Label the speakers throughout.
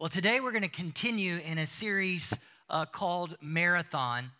Speaker 1: Well, today we're going to continue in a series uh, called Marathon.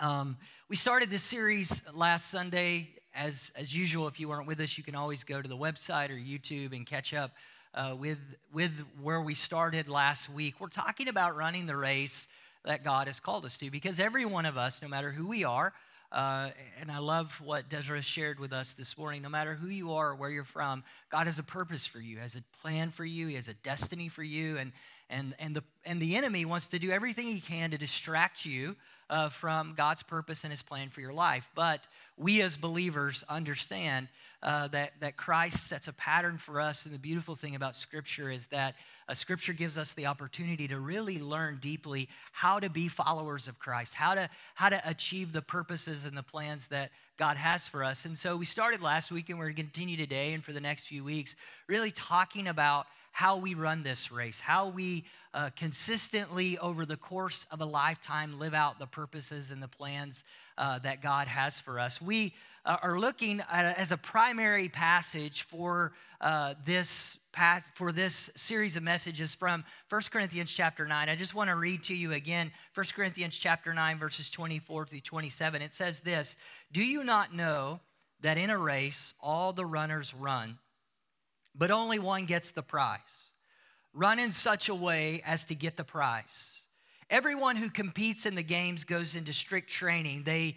Speaker 1: Um, we started this series last Sunday. As, as usual, if you weren't with us, you can always go to the website or YouTube and catch up uh, with, with where we started last week. We're talking about running the race that God has called us to because every one of us, no matter who we are, uh, and I love what Desiree shared with us this morning. No matter who you are or where you're from, God has a purpose for you, has a plan for you, He has a destiny for you, and and and the and the enemy wants to do everything he can to distract you uh, from God's purpose and His plan for your life. But we as believers understand uh, that, that Christ sets a pattern for us. And the beautiful thing about Scripture is that uh, Scripture gives us the opportunity to really learn deeply how to be followers of Christ, how to, how to achieve the purposes and the plans that God has for us. And so we started last week and we're going to continue today and for the next few weeks, really talking about how we run this race, how we uh, consistently over the course of a lifetime live out the purposes and the plans uh, that God has for us. We uh, are looking at, as a primary passage for uh, this pass, for this series of messages from 1 Corinthians chapter 9. I just want to read to you again 1 Corinthians chapter 9 verses 24 through 27. It says this, "Do you not know that in a race all the runners run, but only one gets the prize. Run in such a way as to get the prize. Everyone who competes in the games goes into strict training. They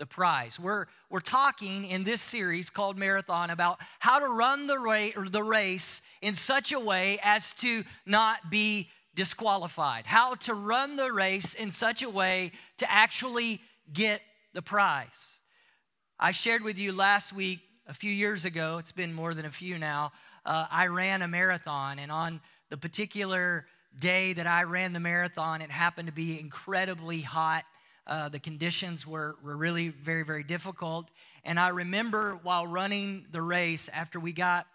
Speaker 1: the prize. We're, we're talking in this series called Marathon about how to run the, ra- the race in such a way as to not be disqualified. How to run the race in such a way to actually get the prize. I shared with you last week, a few years ago, it's been more than a few now, uh, I ran a marathon, and on the particular day that I ran the marathon, it happened to be incredibly hot. Uh, the conditions were, were really very, very difficult. And I remember while running the race, after we got,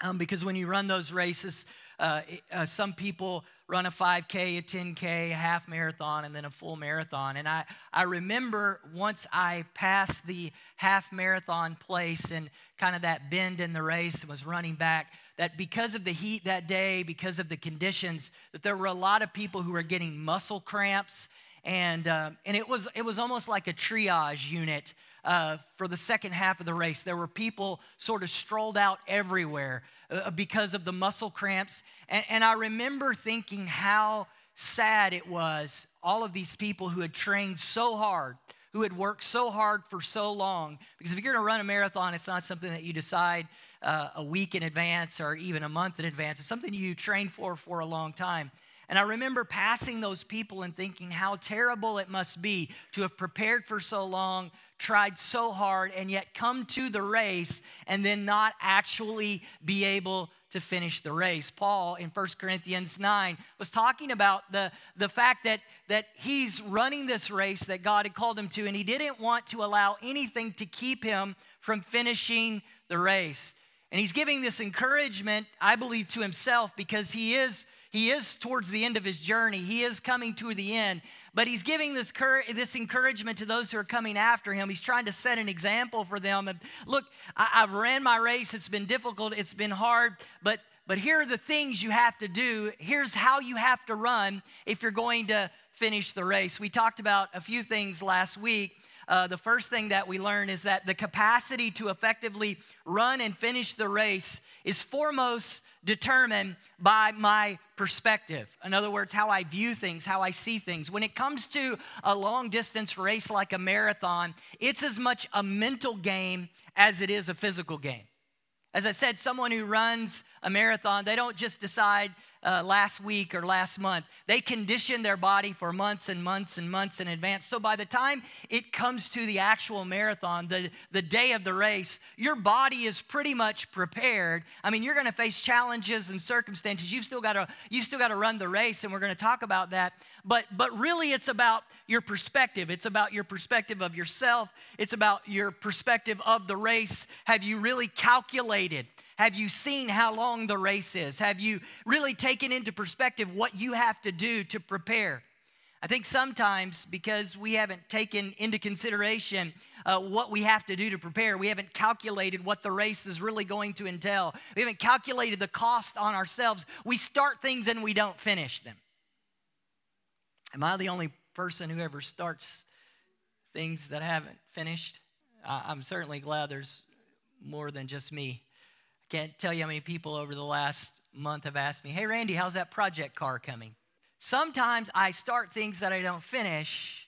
Speaker 1: um, because when you run those races, uh, uh, some people run a 5K, a 10K, a half marathon, and then a full marathon. And I, I remember once I passed the half marathon place and kind of that bend in the race and was running back, that because of the heat that day, because of the conditions, that there were a lot of people who were getting muscle cramps. And, uh, and it, was, it was almost like a triage unit uh, for the second half of the race. There were people sort of strolled out everywhere uh, because of the muscle cramps. And, and I remember thinking how sad it was, all of these people who had trained so hard, who had worked so hard for so long. Because if you're gonna run a marathon, it's not something that you decide uh, a week in advance or even a month in advance. It's something you train for for a long time. And I remember passing those people and thinking how terrible it must be to have prepared for so long, tried so hard, and yet come to the race and then not actually be able to finish the race. Paul in 1 Corinthians 9 was talking about the, the fact that, that he's running this race that God had called him to, and he didn't want to allow anything to keep him from finishing the race. And he's giving this encouragement, I believe, to himself because he is he is towards the end of his journey. He is coming to the end. But he's giving this, cur- this encouragement to those who are coming after him. He's trying to set an example for them. And look, I- I've ran my race. It's been difficult. It's been hard. But but here are the things you have to do. Here's how you have to run if you're going to finish the race. We talked about a few things last week. Uh, the first thing that we learn is that the capacity to effectively run and finish the race is foremost determined by my perspective. In other words, how I view things, how I see things. When it comes to a long distance race like a marathon, it's as much a mental game as it is a physical game. As I said, someone who runs a marathon, they don't just decide uh, last week or last month. They condition their body for months and months and months in advance. So by the time it comes to the actual marathon, the, the day of the race, your body is pretty much prepared. I mean, you're going to face challenges and circumstances. You've still got to you've still got to run the race, and we're going to talk about that. But but really, it's about your perspective. It's about your perspective of yourself. It's about your perspective of the race. Have you really calculated? Have you seen how long the race is? Have you really taken into perspective what you have to do to prepare? I think sometimes because we haven't taken into consideration uh, what we have to do to prepare, we haven't calculated what the race is really going to entail, we haven't calculated the cost on ourselves. We start things and we don't finish them. Am I the only person who ever starts things that I haven't finished? I'm certainly glad there's more than just me. Can't tell you how many people over the last month have asked me, Hey, Randy, how's that project car coming? Sometimes I start things that I don't finish.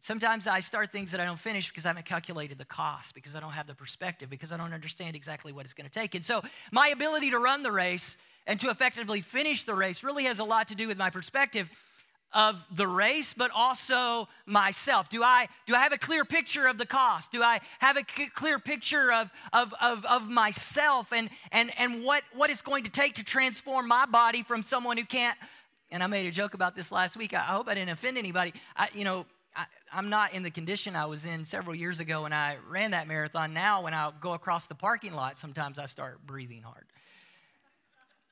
Speaker 1: Sometimes I start things that I don't finish because I haven't calculated the cost, because I don't have the perspective, because I don't understand exactly what it's going to take. And so, my ability to run the race and to effectively finish the race really has a lot to do with my perspective of the race but also myself. Do i do i have a clear picture of the cost? Do i have a clear picture of of of, of myself and and and what what it's going to take to transform my body from someone who can't and i made a joke about this last week i, I hope i didn't offend anybody. I you know I, i'm not in the condition i was in several years ago when i ran that marathon. Now when i go across the parking lot sometimes i start breathing hard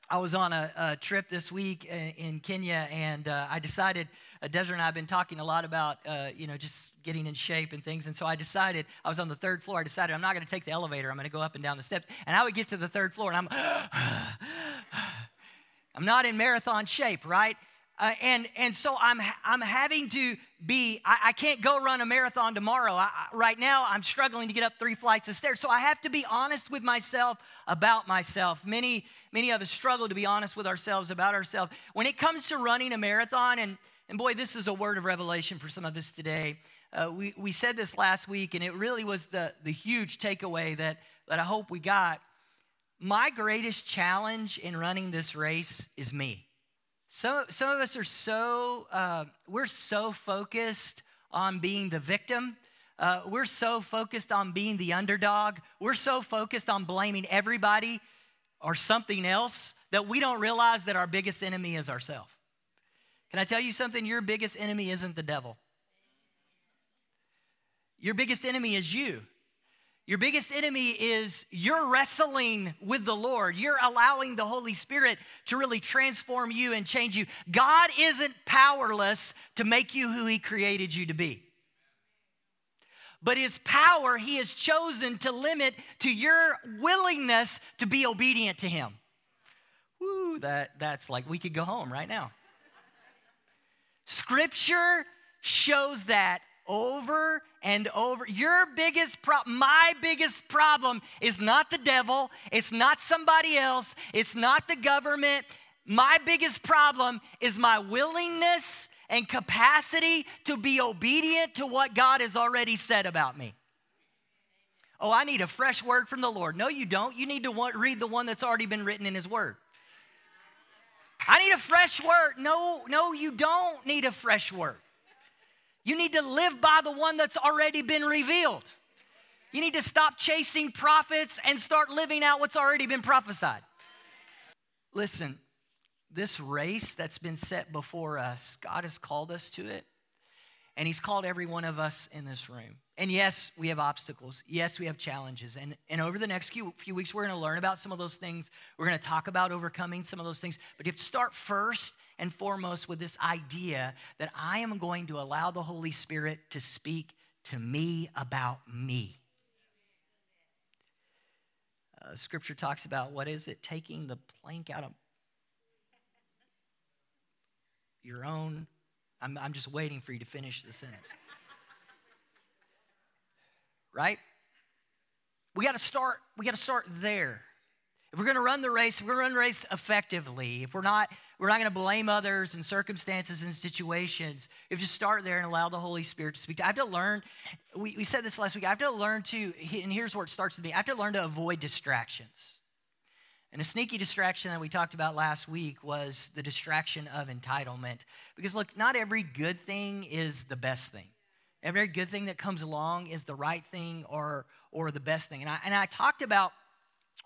Speaker 1: I was on a, a, trip this week in Kenya, and uh, I decided. Uh, Desiree and I have been talking a lot about, uh, you know, just getting in shape and things. And so I decided, I was on the third floor. I decided I'm not going to take the elevator. I'm going to go up and down the steps. And I would get to the third floor, and I'm, I'm not in marathon shape, right? Uh, and and so I'm I'm having to be I, I can't go run a marathon tomorrow. I, I, right now I'm struggling to get up three flights of stairs. So I have to be honest with myself about myself. Many many of us struggle to be honest with ourselves about ourselves when it comes to running a marathon. And and boy, this is a word of revelation for some of us today. Uh, we we said this last week, and it really was the the huge takeaway that that I hope we got. My greatest challenge in running this race is me. Some, some of us are so, uh, we're so focused on being the victim. Uh, we're so focused on being the underdog. We're so focused on blaming everybody or something else that we don't realize that our biggest enemy is ourselves. Can I tell you something? Your biggest enemy isn't the devil. Your biggest enemy is you. Your biggest enemy is you're wrestling with the Lord. You're allowing the Holy Spirit to really transform you and change you. God isn't powerless to make you who He created you to be. But His power, He has chosen to limit to your willingness to be obedient to Him. Woo, that, that's like we could go home right now. Scripture shows that over and over. Your biggest problem, my biggest problem is not the devil, it's not somebody else, it's not the government. My biggest problem is my willingness and capacity to be obedient to what God has already said about me. Oh, I need a fresh word from the Lord. No, you don't. You need to read the one that's already been written in His Word. I need a fresh word. No, no, you don't need a fresh word. You need to live by the one that's already been revealed. You need to stop chasing prophets and start living out what's already been prophesied. Listen, this race that's been set before us, God has called us to it, and He's called every one of us in this room. And yes, we have obstacles. Yes, we have challenges. And, and over the next few, few weeks, we're going to learn about some of those things. We're going to talk about overcoming some of those things. But you have to start first and foremost with this idea that I am going to allow the Holy Spirit to speak to me about me. Uh, scripture talks about what is it? Taking the plank out of your own. I'm, I'm just waiting for you to finish the sentence. Right? We got to start. We got to start there. If we're going to run the race, we're going to run the race effectively, if we're not, we're not going to blame others and circumstances and situations. If you start there and allow the Holy Spirit to speak, I have to learn. We, we said this last week. I have to learn to, and here's where it starts with me. I have to learn to avoid distractions. And a sneaky distraction that we talked about last week was the distraction of entitlement. Because look, not every good thing is the best thing. Every good thing that comes along is the right thing or, or the best thing. And I, and I talked about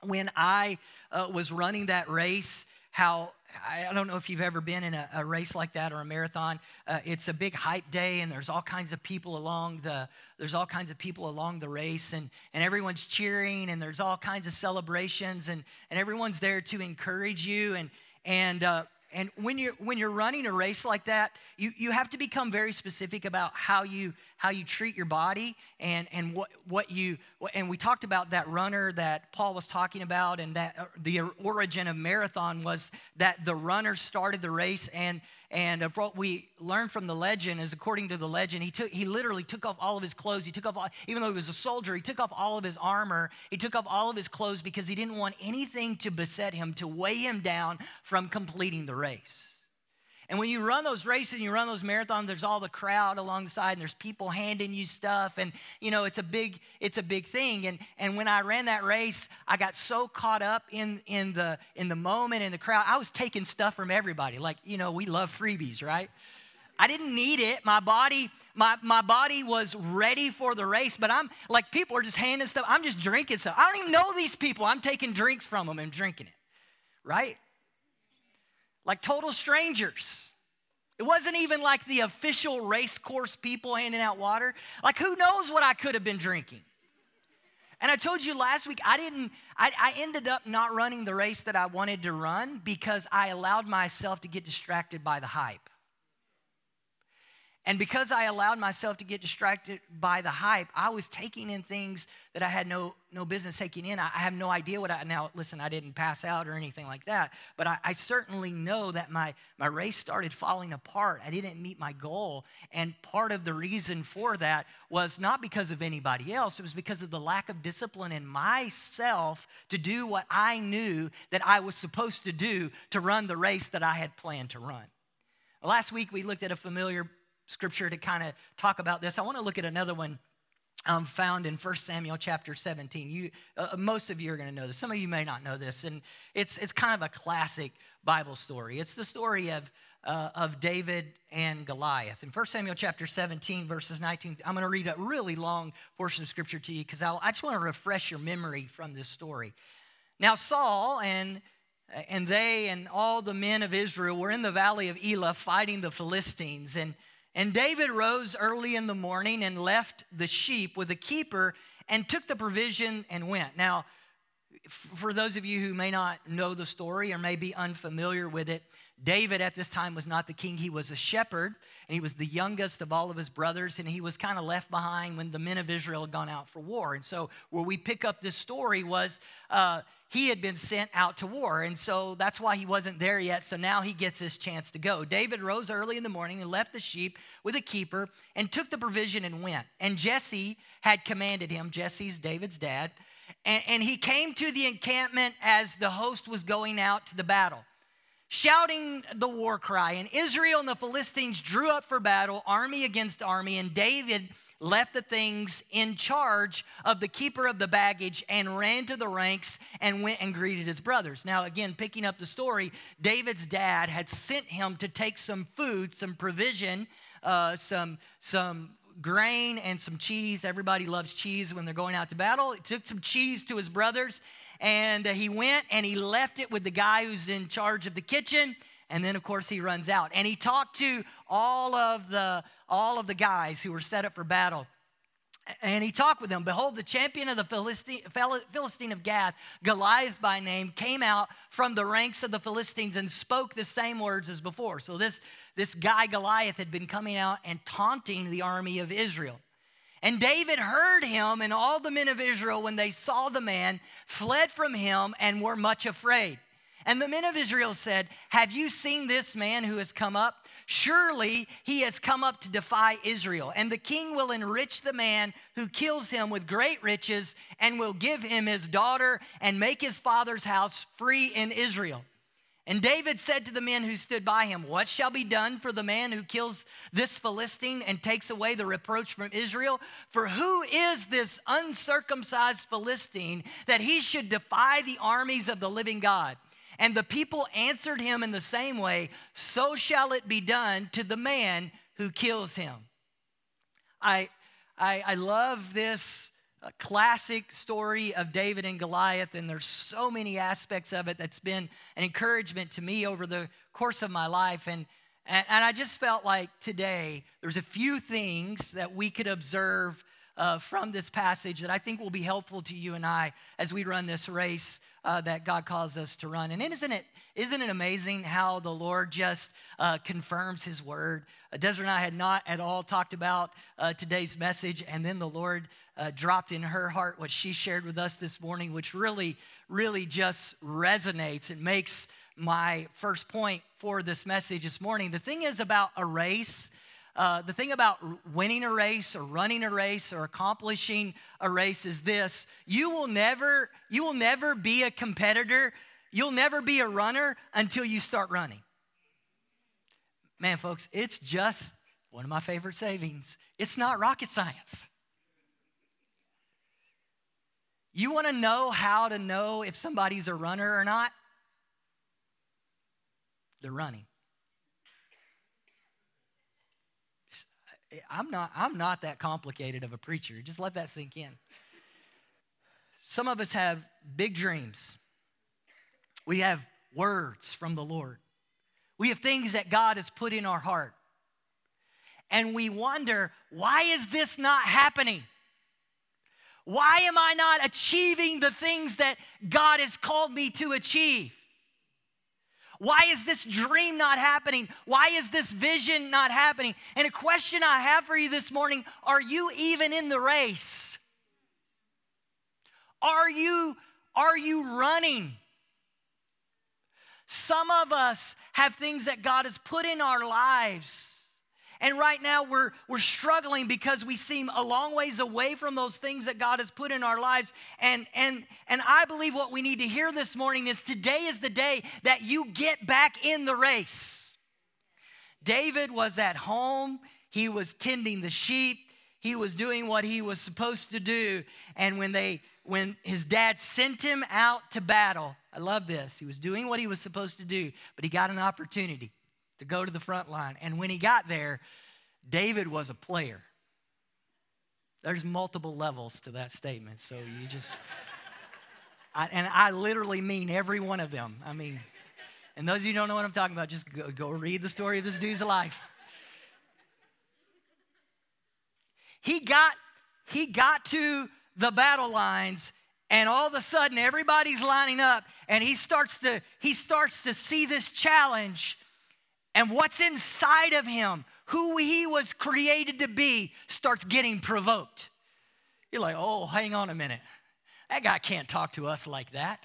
Speaker 1: when I uh, was running that race, how I don't know if you've ever been in a, a race like that or a marathon. Uh, it's a big hype day, and there's all kinds of people along the there's all kinds of people along the race, and and everyone's cheering, and there's all kinds of celebrations, and and everyone's there to encourage you, and and uh, and when you're when you're running a race like that, you, you have to become very specific about how you how you treat your body and and what what you and we talked about that runner that Paul was talking about and that uh, the origin of marathon was that the runner started the race and and of what we learned from the legend is, according to the legend, he took he literally took off all of his clothes. He took off, all, even though he was a soldier, he took off all of his armor. He took off all of his clothes because he didn't want anything to beset him to weigh him down from completing the race. And when you run those races and you run those marathons, there's all the crowd along the side and there's people handing you stuff. And, you know, it's a big, it's a big thing. And, and when I ran that race, I got so caught up in, in, the, in the moment, in the crowd. I was taking stuff from everybody. Like, you know, we love freebies, right? I didn't need it. My body, my, my body was ready for the race, but I'm like, people are just handing stuff. I'm just drinking stuff. I don't even know these people. I'm taking drinks from them and drinking it, right? Like total strangers. It wasn't even like the official race course people handing out water. Like, who knows what I could have been drinking? And I told you last week, I didn't, I, I, ended up not running the race that I wanted to run because I allowed myself to get distracted by the hype. And because I allowed myself to get distracted by the hype, I was taking in things that I had no, no business taking in. I, I have no idea what I, now listen, I didn't pass out or anything like that, but I, I certainly know that my, my race started falling apart. I didn't meet my goal. And part of the reason for that was not because of anybody else, it was because of the lack of discipline in myself to do what I knew that I was supposed to do to run the race that I had planned to run. Last week, we looked at a familiar scripture to kind of talk about this. I want to look at another one um, found in 1 Samuel chapter 17. You, uh, uh most of you are going to know this. Some of you may not know this, and it's it's kind of a classic Bible story. It's the story of uh, of David and Goliath. In 1 Samuel chapter 17, verses 19, I'm going to read a really long portion of scripture to you because I just want to refresh your memory from this story. Now Saul and and they and all the men of Israel were in the valley of Elah fighting the Philistines and and David rose early in the morning and left the sheep with a keeper and took the provision and went. Now, for those of you who may not know the story or may be unfamiliar with it, David at this time was not the king. He was a shepherd, and he was the youngest of all of his brothers, and he was kind of left behind when the men of Israel had gone out for war. And so, where we pick up this story was uh, he had been sent out to war. And so that's why he wasn't there yet. So now he gets his chance to go. David rose early in the morning and left the sheep with a keeper and took the provision and went. And Jesse had commanded him, Jesse's David's dad, and, and he came to the encampment as the host was going out to the battle shouting the war cry. And Israel and the Philistines drew up for battle, army against army, and David left the things in charge of the keeper of the baggage and ran to the ranks and went and greeted his brothers. Now, again, picking up the story, David's dad had sent him to take some food, some provision, uh, some, some grain and some cheese. Everybody loves cheese when they're going out to battle. He took some cheese to his brothers and uh, he went and he left it with the guy who's in charge of the kitchen and then of course he runs out and he talked to all of the all of the guys who were set up for battle and he talked with them. Behold, the champion of the Philistine, Philistine of Gath, Goliath by name, came out from the ranks of the Philistines and spoke the same words as before. So, this, this guy Goliath had been coming out and taunting the army of Israel. And David heard him, and all the men of Israel, when they saw the man, fled from him and were much afraid. And the men of Israel said, Have you seen this man who has come up? Surely he has come up to defy Israel. And the king will enrich the man who kills him with great riches and will give him his daughter and make his father's house free in Israel. And David said to the men who stood by him, What shall be done for the man who kills this Philistine and takes away the reproach from Israel? For who is this uncircumcised Philistine that he should defy the armies of the living God? And the people answered him in the same way So shall it be done to the man who kills him. I, I, I love this uh, classic story of David and Goliath, and there's so many aspects of it that's been an encouragement to me over the course of my life. And, and, and I just felt like today there's a few things that we could observe uh, from this passage that I think will be helpful to you and I as we run this race uh, that God calls us to run. And isn't it, isn't it amazing how the Lord just uh, confirms His word? Uh, Desiree and I had not at all talked about uh, today's message, and then the Lord uh, dropped in her heart what she shared with us this morning, which really, really just resonates. It makes my first point for this message this morning. The thing is about a race uh, the thing about winning a race or running a race or accomplishing a race is this. You will never you will never be a competitor. You'll never be a runner until you start running. Man folks it's just one of my favorite savings. It's not rocket science. You want to know how to know if somebody's a runner or not? They're running I'm not, I'm not that complicated of a preacher. Just let that sink in. Some of us have big dreams. We have words from the Lord. We have things that God has put in our heart. And we wonder, why is this not happening? Why am I not achieving the things that God has called me to achieve? Why is this dream not happening? Why is this vision not happening? And a question I have for you this morning are you even in the race? Are you, are you running? Some of us have things that God has put in our lives and right now we're, we're struggling because we seem a long ways away from those things that God has put in our lives. And, and, and I believe what we need to hear this morning is today is the day that you get back in the race. David was at home, he was tending the sheep, he was doing what he was supposed to do. And when they when his dad sent him out to battle, I love this. He was doing what he was supposed to do, but he got an opportunity to go to the front line. And when he got there, David was a player. There's multiple levels to that statement, so you just, I, and I literally mean every one of them. I mean, and those of you don't know what I'm talking about, just go, go read the story of this dude's life. He got, he got to the battle lines and all of a sudden everybody's lining up and he starts to he starts to see this challenge and what's inside of him, who he was created to be, starts getting provoked. You're like, oh, hang on a minute. That guy can't talk to us like that.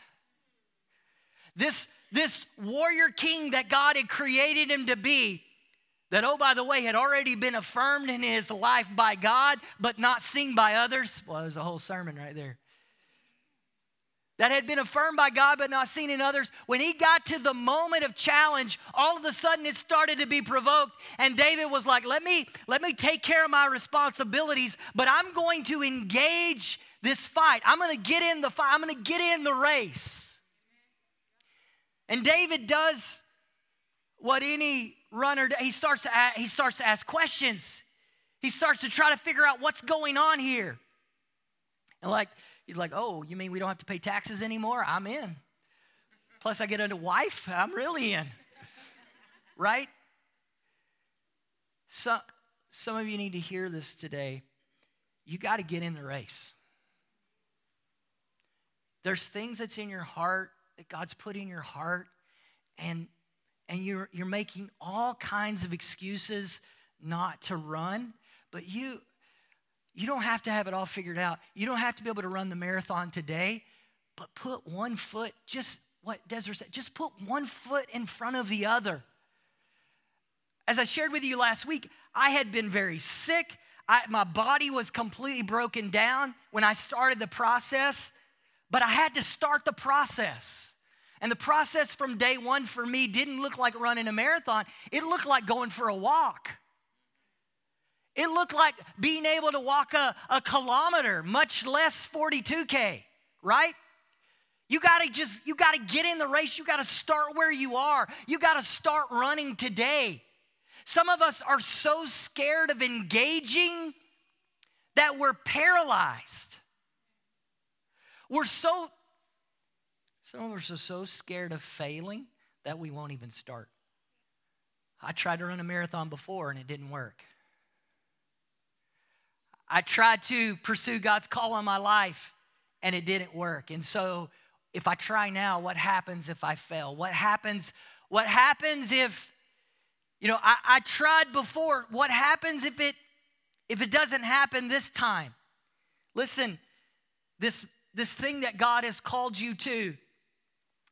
Speaker 1: This, this warrior king that God had created him to be, that, oh, by the way, had already been affirmed in his life by God, but not seen by others. Well, there's a whole sermon right there that had been affirmed by God but not seen in others, when he got to the moment of challenge, all of a sudden it started to be provoked. And David was like, let me, let me take care of my responsibilities, but I'm going to engage this fight. I'm going to get in the fight. I'm going to get in the race. And David does what any runner, he starts to, ask, he starts to ask questions. He starts to try to figure out what's going on here. And like, He's like, oh, you mean we don't have to pay taxes anymore? I'm in. Plus, I get a wife, I'm really in. right? Some, some of you need to hear this today. You got to get in the race. There's things that's in your heart that God's put in your heart, and, and you're, you're making all kinds of excuses not to run, but you, you don't have to have it all figured out. You don't have to be able to run the marathon today, but put one foot, just what Desiree said, just put one foot in front of the other. As I shared with you last week, I had been very sick. I, my body was completely broken down when I started the process, but I had to start the process. And the process from day one for me didn't look like running a marathon, it looked like going for a walk. It looked like being able to walk a, a kilometer, much less 42K, right? You gotta just, you gotta get in the race. You gotta start where you are. You gotta start running today. Some of us are so scared of engaging that we're paralyzed. We're so, some of us are so scared of failing that we won't even start. I tried to run a marathon before and it didn't work. I tried to pursue God's call on my life and it didn't work. And so if I try now, what happens if I fail? What happens? What happens if, you know, I, I tried before. What happens if it if it doesn't happen this time? Listen, this this thing that God has called you to,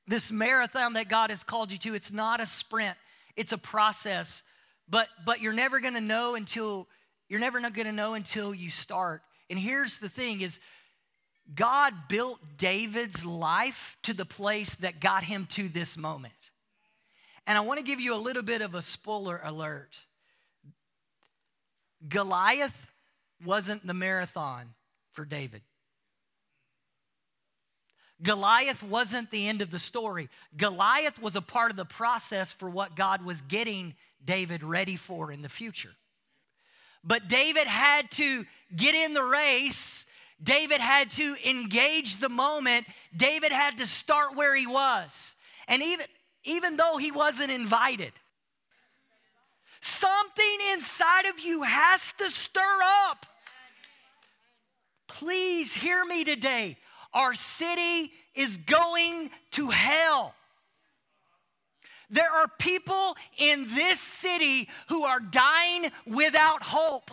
Speaker 1: this marathon that God has called you to, it's not a sprint, it's a process. But but you're never gonna know until you're never going to know until you start. And here's the thing is God built David's life to the place that got him to this moment. And I want to give you a little bit of a spoiler alert. Goliath wasn't the marathon for David. Goliath wasn't the end of the story. Goliath was a part of the process for what God was getting David ready for in the future. But David had to get in the race. David had to engage the moment. David had to start where he was. And even, even though he wasn't invited, something inside of you has to stir up. Please hear me today. Our city is going to hell. There are people in this city who are dying without hope.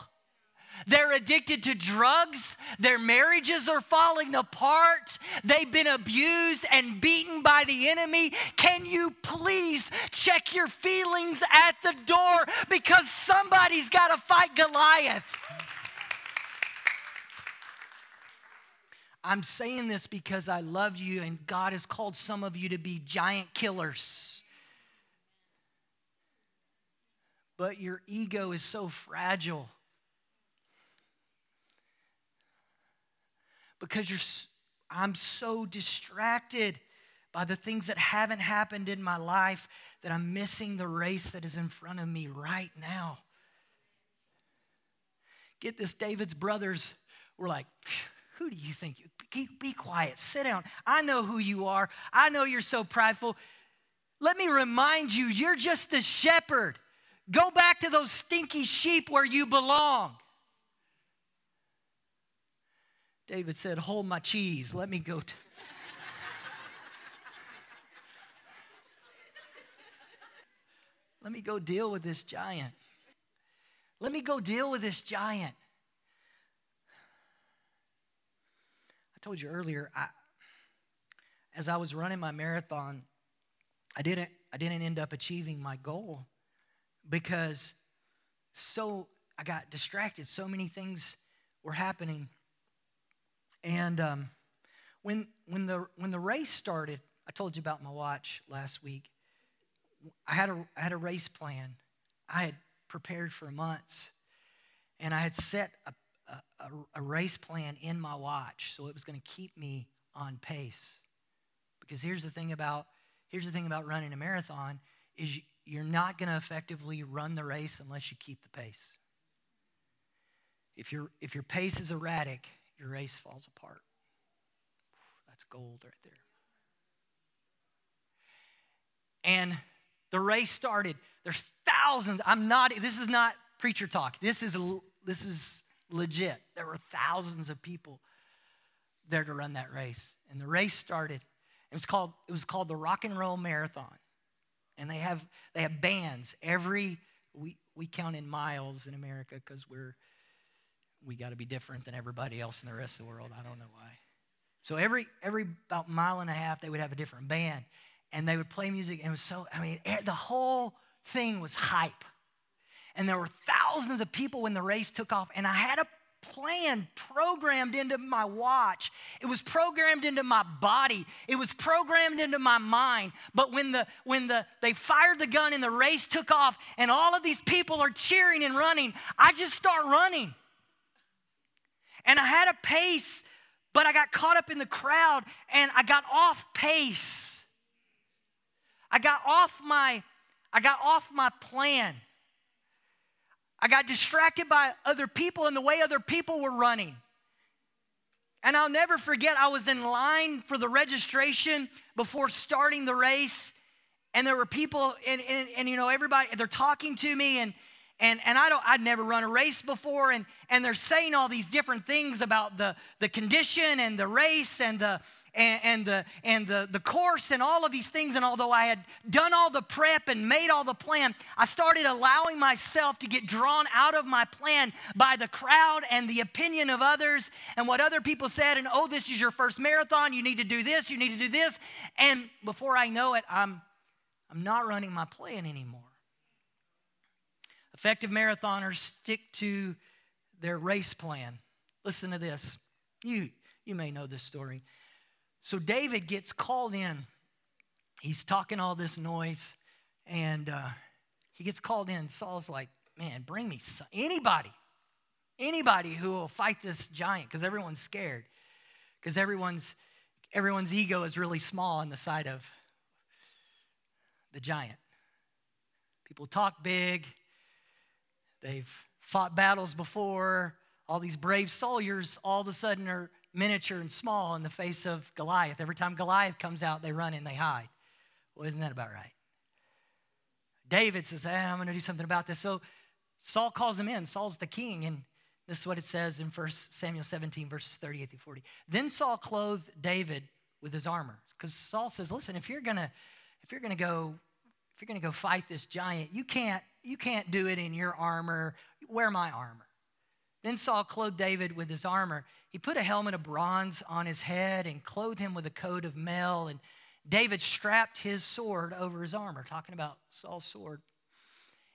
Speaker 1: They're addicted to drugs. Their marriages are falling apart. They've been abused and beaten by the enemy. Can you please check your feelings at the door because somebody's got to fight Goliath? I'm saying this because I love you, and God has called some of you to be giant killers. But your ego is so fragile. Because you're, I'm so distracted by the things that haven't happened in my life that I'm missing the race that is in front of me right now. Get this, David's brothers were like, Who do you think? You, be quiet, sit down. I know who you are. I know you're so prideful. Let me remind you, you're just a shepherd. Go back to those stinky sheep where you belong. David said, Hold my cheese. Let me go. To... Let me go deal with this giant. Let me go deal with this giant. I told you earlier, I, as I was running my marathon, I didn't, I didn't end up achieving my goal because so I got distracted. So many things were happening. And um, when, when, the, when the race started, I told you about my watch last week. I had a, I had a race plan. I had prepared for months. And I had set a, a, a race plan in my watch so it was going to keep me on pace. Because here's the thing about here's the thing about running a marathon is you're not going to effectively run the race unless you keep the pace. If, your if your pace is erratic, your race falls apart. That's gold right there. And the race started. There's thousands. I'm not, this is not preacher talk. This is, this is legit. There were thousands of people there to run that race. And the race started. It was called, it was called the Rock and Roll Marathon and they have they have bands every we we count in miles in America because we're we got to be different than everybody else in the rest of the world. I don't know why. So every every about mile and a half they would have a different band, and they would play music. And it was so I mean the whole thing was hype, and there were thousands of people when the race took off. And I had a plan programmed into my watch. It was programmed into my body. It was programmed into my mind. But when the when the they fired the gun and the race took off and all of these people are cheering and running, I just start running. And I had a pace, but I got caught up in the crowd and I got off pace. I got off my I got off my plan. I got distracted by other people and the way other people were running. And I'll never forget, I was in line for the registration before starting the race. And there were people, and, and, and you know, everybody, they're talking to me, and, and, and I don't, I'd never run a race before, and, and they're saying all these different things about the, the condition and the race and the, and, and, the, and the, the course and all of these things. And although I had done all the prep and made all the plan, I started allowing myself to get drawn out of my plan by the crowd and the opinion of others and what other people said. And oh, this is your first marathon. You need to do this. You need to do this. And before I know it, I'm, I'm not running my plan anymore. Effective marathoners stick to their race plan. Listen to this. You, you may know this story. So David gets called in. He's talking all this noise, and uh, he gets called in. Saul's like, Man, bring me some, anybody, anybody who will fight this giant because everyone's scared. Because everyone's, everyone's ego is really small on the side of the giant. People talk big, they've fought battles before. All these brave soldiers all of a sudden are miniature and small in the face of Goliath. Every time Goliath comes out, they run and they hide. Well, isn't that about right? David says, hey, I'm going to do something about this. So Saul calls him in. Saul's the king, and this is what it says in 1 Samuel 17, verses 38 through 40. Then Saul clothed David with his armor. Because Saul says, listen, if you're gonna, if you're gonna go, if you're gonna go fight this giant, you can't, you can't do it in your armor. Wear my armor. Then Saul clothed David with his armor. He put a helmet of bronze on his head and clothed him with a coat of mail. And David strapped his sword over his armor, talking about Saul's sword.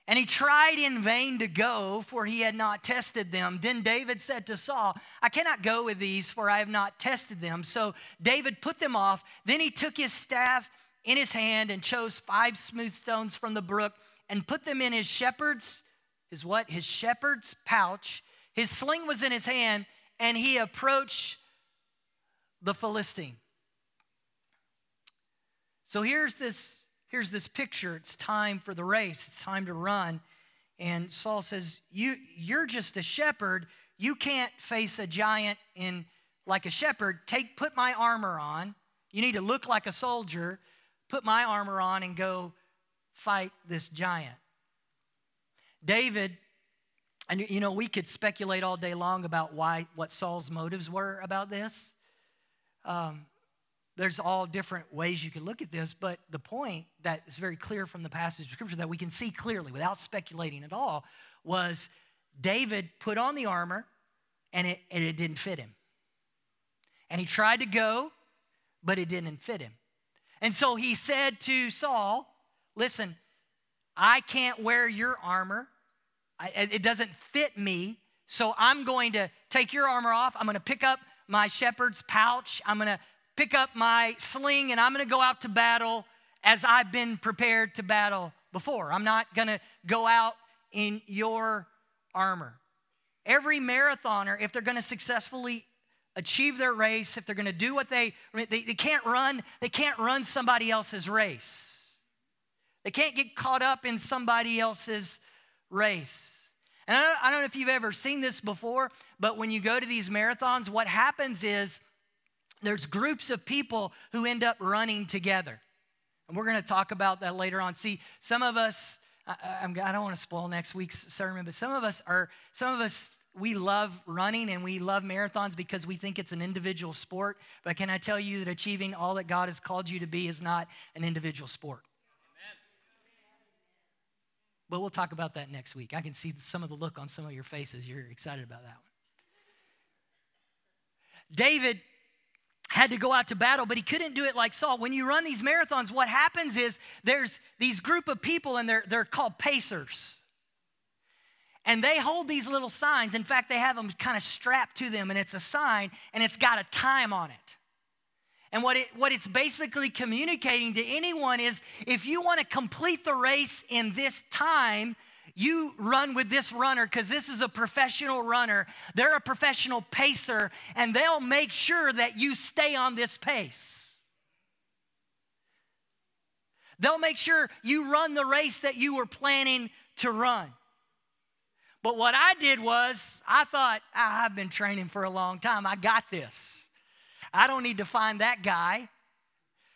Speaker 1: And he tried in vain to go, for he had not tested them. Then David said to Saul, I cannot go with these, for I have not tested them. So David put them off. Then he took his staff in his hand and chose five smooth stones from the brook and put them in his shepherd's, his what? His shepherd's pouch his sling was in his hand, and he approached the Philistine. So here's this, here's this picture. It's time for the race, it's time to run. And Saul says, you, You're just a shepherd. You can't face a giant in like a shepherd. Take put my armor on. You need to look like a soldier. Put my armor on and go fight this giant. David and you know, we could speculate all day long about why, what Saul's motives were about this. Um, there's all different ways you could look at this, but the point that is very clear from the passage of scripture that we can see clearly without speculating at all was David put on the armor and it, and it didn't fit him. And he tried to go, but it didn't fit him. And so he said to Saul, Listen, I can't wear your armor I, it doesn't fit me. So I'm going to take your armor off. I'm going to pick up my shepherd's pouch. I'm going to pick up my sling and I'm going to go out to battle as I've been prepared to battle before. I'm not going to go out in your armor. Every marathoner, if they're going to successfully achieve their race, if they're going to do what they, they, they can't run, they can't run somebody else's race. They can't get caught up in somebody else's race. And I don't, know if you've ever seen this before, but when you go to these marathons, what happens is there's groups of people who end up running together. And we're going to talk about that later on. See, some of us, I, I, I don't want to spoil next week's sermon, but some of us are, some of us, we love running and we love marathons because we think it's an individual sport. But can I tell you that achieving all that God has called you to be is not an individual sport? But we'll talk about that next week. I can see some of the look on some of your faces. You're excited about that one. David had to go out to battle, but he couldn't do it like Saul. When you run these marathons, what happens is there's these group of people, and they're, they're called pacers. And they hold these little signs. In fact, they have them kind of strapped to them, and it's a sign, and it's got a time on it. And what, it, what it's basically communicating to anyone is if you want to complete the race in this time, you run with this runner because this is a professional runner. They're a professional pacer, and they'll make sure that you stay on this pace. They'll make sure you run the race that you were planning to run. But what I did was, I thought, ah, I've been training for a long time. I got this. I don't need to find that guy.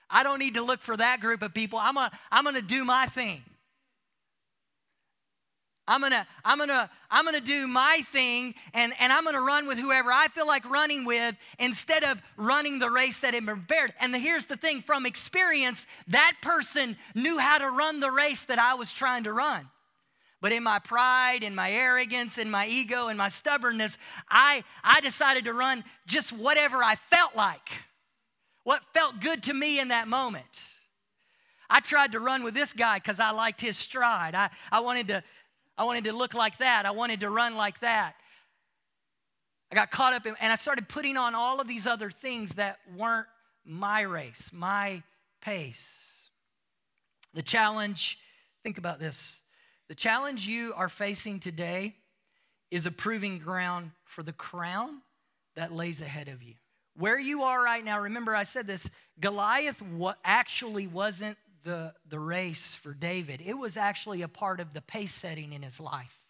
Speaker 1: I don't need to look for that group of people. I'm gonna, I'm gonna do my thing. I'm gonna, I'm gonna, I'm gonna do my thing and, and I'm gonna run with whoever I feel like running with instead of running the race that had been prepared. And the, here's the thing from experience, that person knew how to run the race that I was trying to run. But in my pride, in my arrogance, in my ego, in my stubbornness, I, I decided to run just whatever I felt like, what felt good to me in that moment. I tried to run with this guy because I liked his stride. I, I, wanted to, I wanted to look like that. I wanted to run like that. I got caught up in, and I started putting on all of these other things that weren't my race, my pace. The challenge, think about this the challenge you are facing today is a proving ground for the crown that lays ahead of you. Where you are right now, remember I said this Goliath actually wasn't the, the race for David, it was actually a part of the pace setting in his life.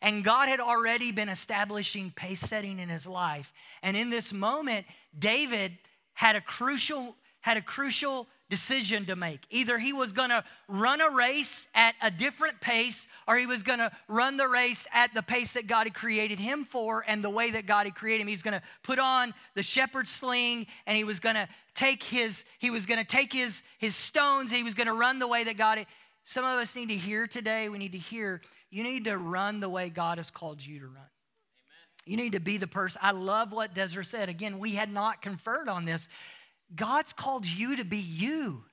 Speaker 1: And God had already been establishing pace setting in his life. And in this moment, David had a crucial had a crucial decision to make. Either he was going to run a race at a different pace, or he was going to run the race at the pace that God had created him for and the way that God had created him. He's going to put on the shepherd's sling and he was going to take his he was going to take his his stones. He was going to run the way that God had. Some of us need to hear today. We need to hear. You need to run the way God has called you to run. You need to be the person. I love what Desiree said. Again, we had not conferred on this. God's called you to be you.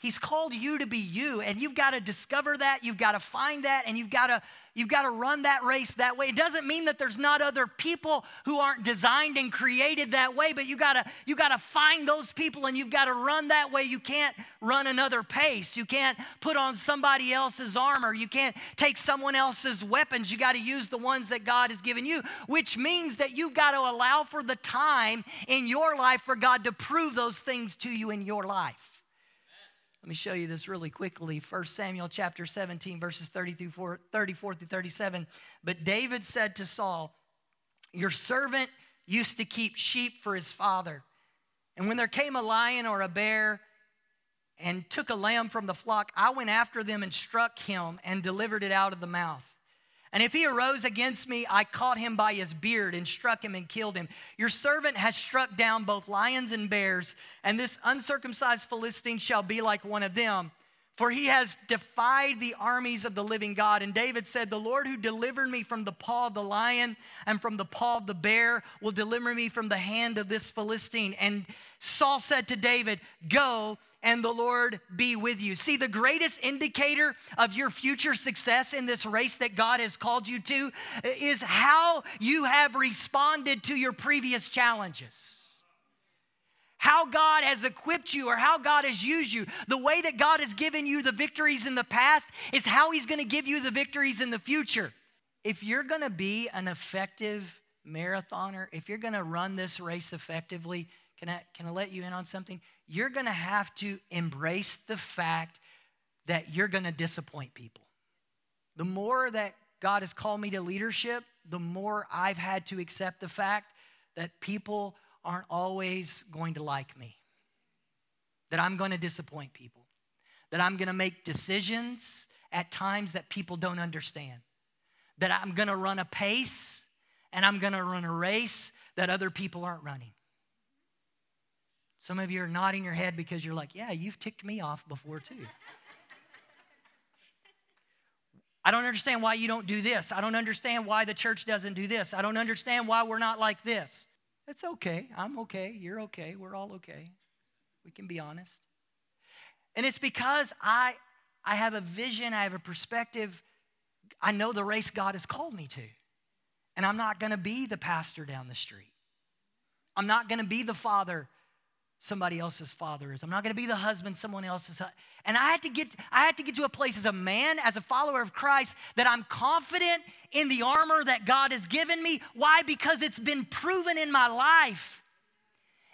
Speaker 1: He's called you to be you, and you've got to discover that, you've got to find that, and you've got to you've got to run that race that way. It doesn't mean that there's not other people who aren't designed and created that way, but you got to you got to find those people and you've got to run that way. You can't run another pace. You can't put on somebody else's armor. You can't take someone else's weapons. You got to use the ones that God has given you, which means that you've got to allow for the time in your life for God to prove those things to you in your life. Let me show you this really quickly. 1 Samuel chapter 17, verses 30 through 34 through 37. But David said to Saul, Your servant used to keep sheep for his father. And when there came a lion or a bear and took a lamb from the flock, I went after them and struck him and delivered it out of the mouth. And if he arose against me, I caught him by his beard and struck him and killed him. Your servant has struck down both lions and bears, and this uncircumcised Philistine shall be like one of them. For he has defied the armies of the living God. And David said, The Lord who delivered me from the paw of the lion and from the paw of the bear will deliver me from the hand of this Philistine. And Saul said to David, Go and the Lord be with you. See, the greatest indicator of your future success in this race that God has called you to is how you have responded to your previous challenges. How God has equipped you or how God has used you. The way that God has given you the victories in the past is how He's gonna give you the victories in the future. If you're gonna be an effective marathoner, if you're gonna run this race effectively, can I, can I let you in on something? you're going to have to embrace the fact that you're going to disappoint people. The more that God has called me to leadership, the more I've had to accept the fact that people aren't always going to like me, that I'm going to disappoint people, that I'm going to make decisions at times that people don't understand, that I'm going to run a pace and I'm going to run a race that other people aren't running. Some of you are nodding your head because you're like, yeah, you've ticked me off before too. I don't understand why you don't do this. I don't understand why the church doesn't do this. I don't understand why we're not like this. It's okay. I'm okay. You're okay. We're all okay. We can be honest. And it's because I I have a vision, I have a perspective. I know the race God has called me to. And I'm not gonna be the pastor down the street. I'm not gonna be the father somebody else's father is. I'm not going to be the husband someone else's. And I had to get I had to get to a place as a man, as a follower of Christ that I'm confident in the armor that God has given me. Why? Because it's been proven in my life.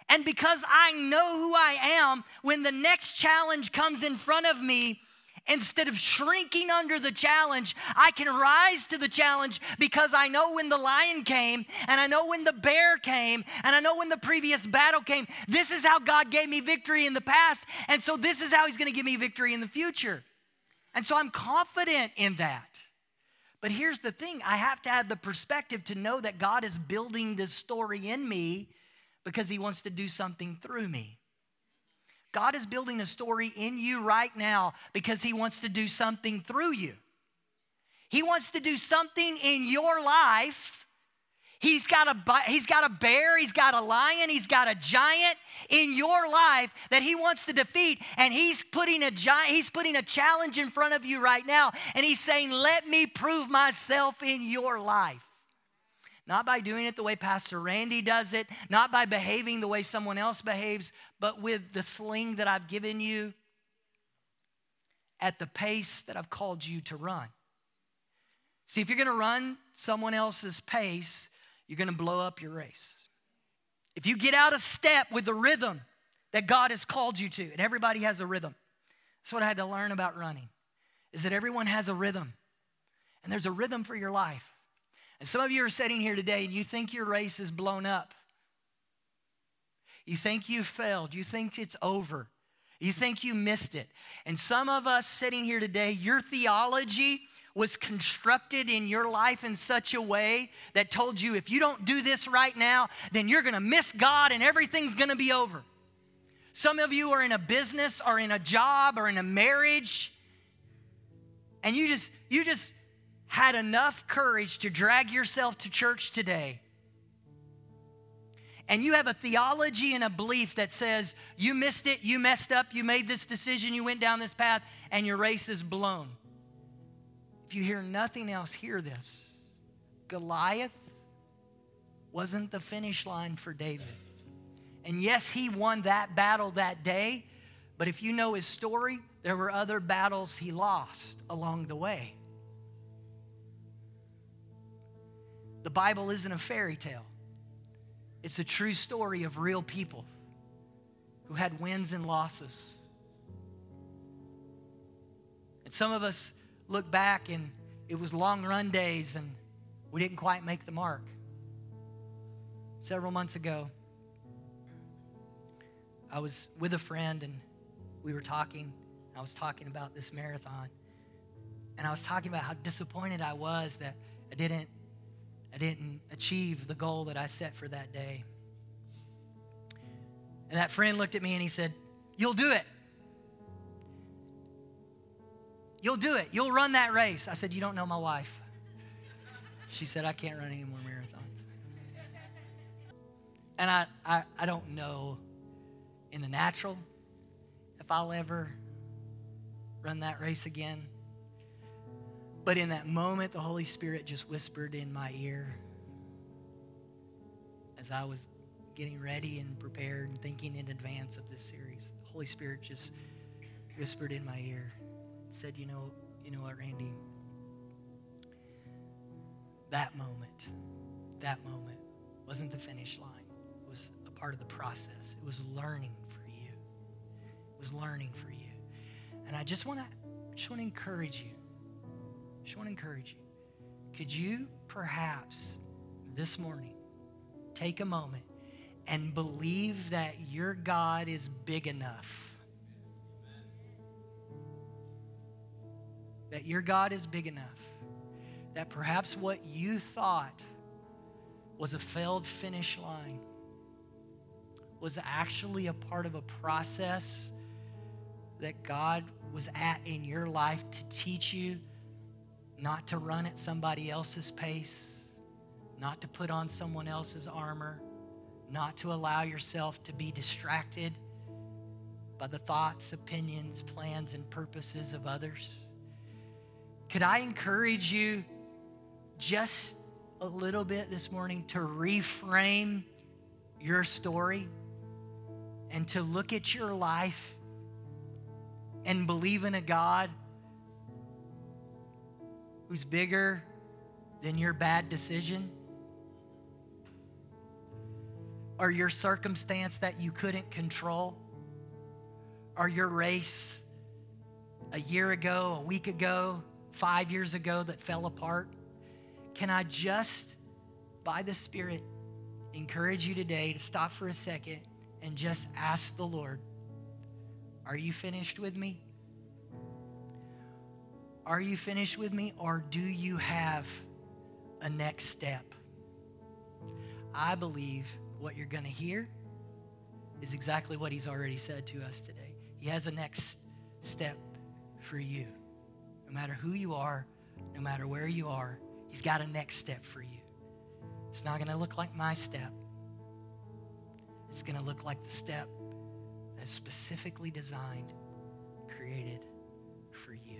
Speaker 1: And because I know who I am, when the next challenge comes in front of me, Instead of shrinking under the challenge, I can rise to the challenge because I know when the lion came, and I know when the bear came, and I know when the previous battle came. This is how God gave me victory in the past, and so this is how He's gonna give me victory in the future. And so I'm confident in that. But here's the thing I have to have the perspective to know that God is building this story in me because He wants to do something through me. God is building a story in you right now because He wants to do something through you. He wants to do something in your life. He's got, a, he's got a bear, he's got a lion, he's got a giant in your life that he wants to defeat. And he's putting a giant, he's putting a challenge in front of you right now. And he's saying, Let me prove myself in your life. Not by doing it the way Pastor Randy does it, not by behaving the way someone else behaves, but with the sling that I've given you at the pace that I've called you to run. See, if you're gonna run someone else's pace, you're gonna blow up your race. If you get out of step with the rhythm that God has called you to, and everybody has a rhythm. That's what I had to learn about running, is that everyone has a rhythm. And there's a rhythm for your life. And some of you are sitting here today and you think your race is blown up. You think you failed. You think it's over. You think you missed it. And some of us sitting here today, your theology was constructed in your life in such a way that told you if you don't do this right now, then you're gonna miss God and everything's gonna be over. Some of you are in a business or in a job or in a marriage, and you just, you just, had enough courage to drag yourself to church today and you have a theology and a belief that says you missed it, you messed up, you made this decision, you went down this path, and your race is blown. If you hear nothing else, hear this Goliath wasn't the finish line for David. And yes, he won that battle that day, but if you know his story, there were other battles he lost along the way. The Bible isn't a fairy tale, it's a true story of real people who had wins and losses. And some of us look back and it was long run days and we didn't quite make the mark. Several months ago, I was with a friend and we were talking. I was talking about this marathon. And I was talking about how disappointed I was that I didn't I didn't achieve the goal that I set for that day. And that friend looked at me and he said, You'll do it. You'll do it. You'll run that race. I said, You don't know my wife. She said, I can't run any more marathons. And I, I, I don't know in the natural if I'll ever run that race again. But in that moment, the Holy Spirit just whispered in my ear as I was getting ready and prepared and thinking in advance of this series. The Holy Spirit just whispered in my ear said, You know, you know what, Randy? That moment, that moment wasn't the finish line. It was a part of the process. It was learning for you. It was learning for you. And I just want to just want to encourage you just want to encourage you. Could you perhaps this morning take a moment and believe that your God is big enough? That your God is big enough. That perhaps what you thought was a failed finish line was actually a part of a process that God was at in your life to teach you not to run at somebody else's pace, not to put on someone else's armor, not to allow yourself to be distracted by the thoughts, opinions, plans, and purposes of others. Could I encourage you just a little bit this morning to reframe your story and to look at your life and believe in a God who's bigger than your bad decision or your circumstance that you couldn't control or your race a year ago, a week ago, five years ago that fell apart. Can I just, by the Spirit, encourage you today to stop for a second and just ask the Lord, Are you finished with me? Are you finished with me, or do you have a next step? I believe what you're going to hear is exactly what He's already said to us today. He has a next step for you. No matter who you are, no matter where you are, He's got a next step for you. It's not going to look like my step, it's going to look like the step that's specifically designed, created for you.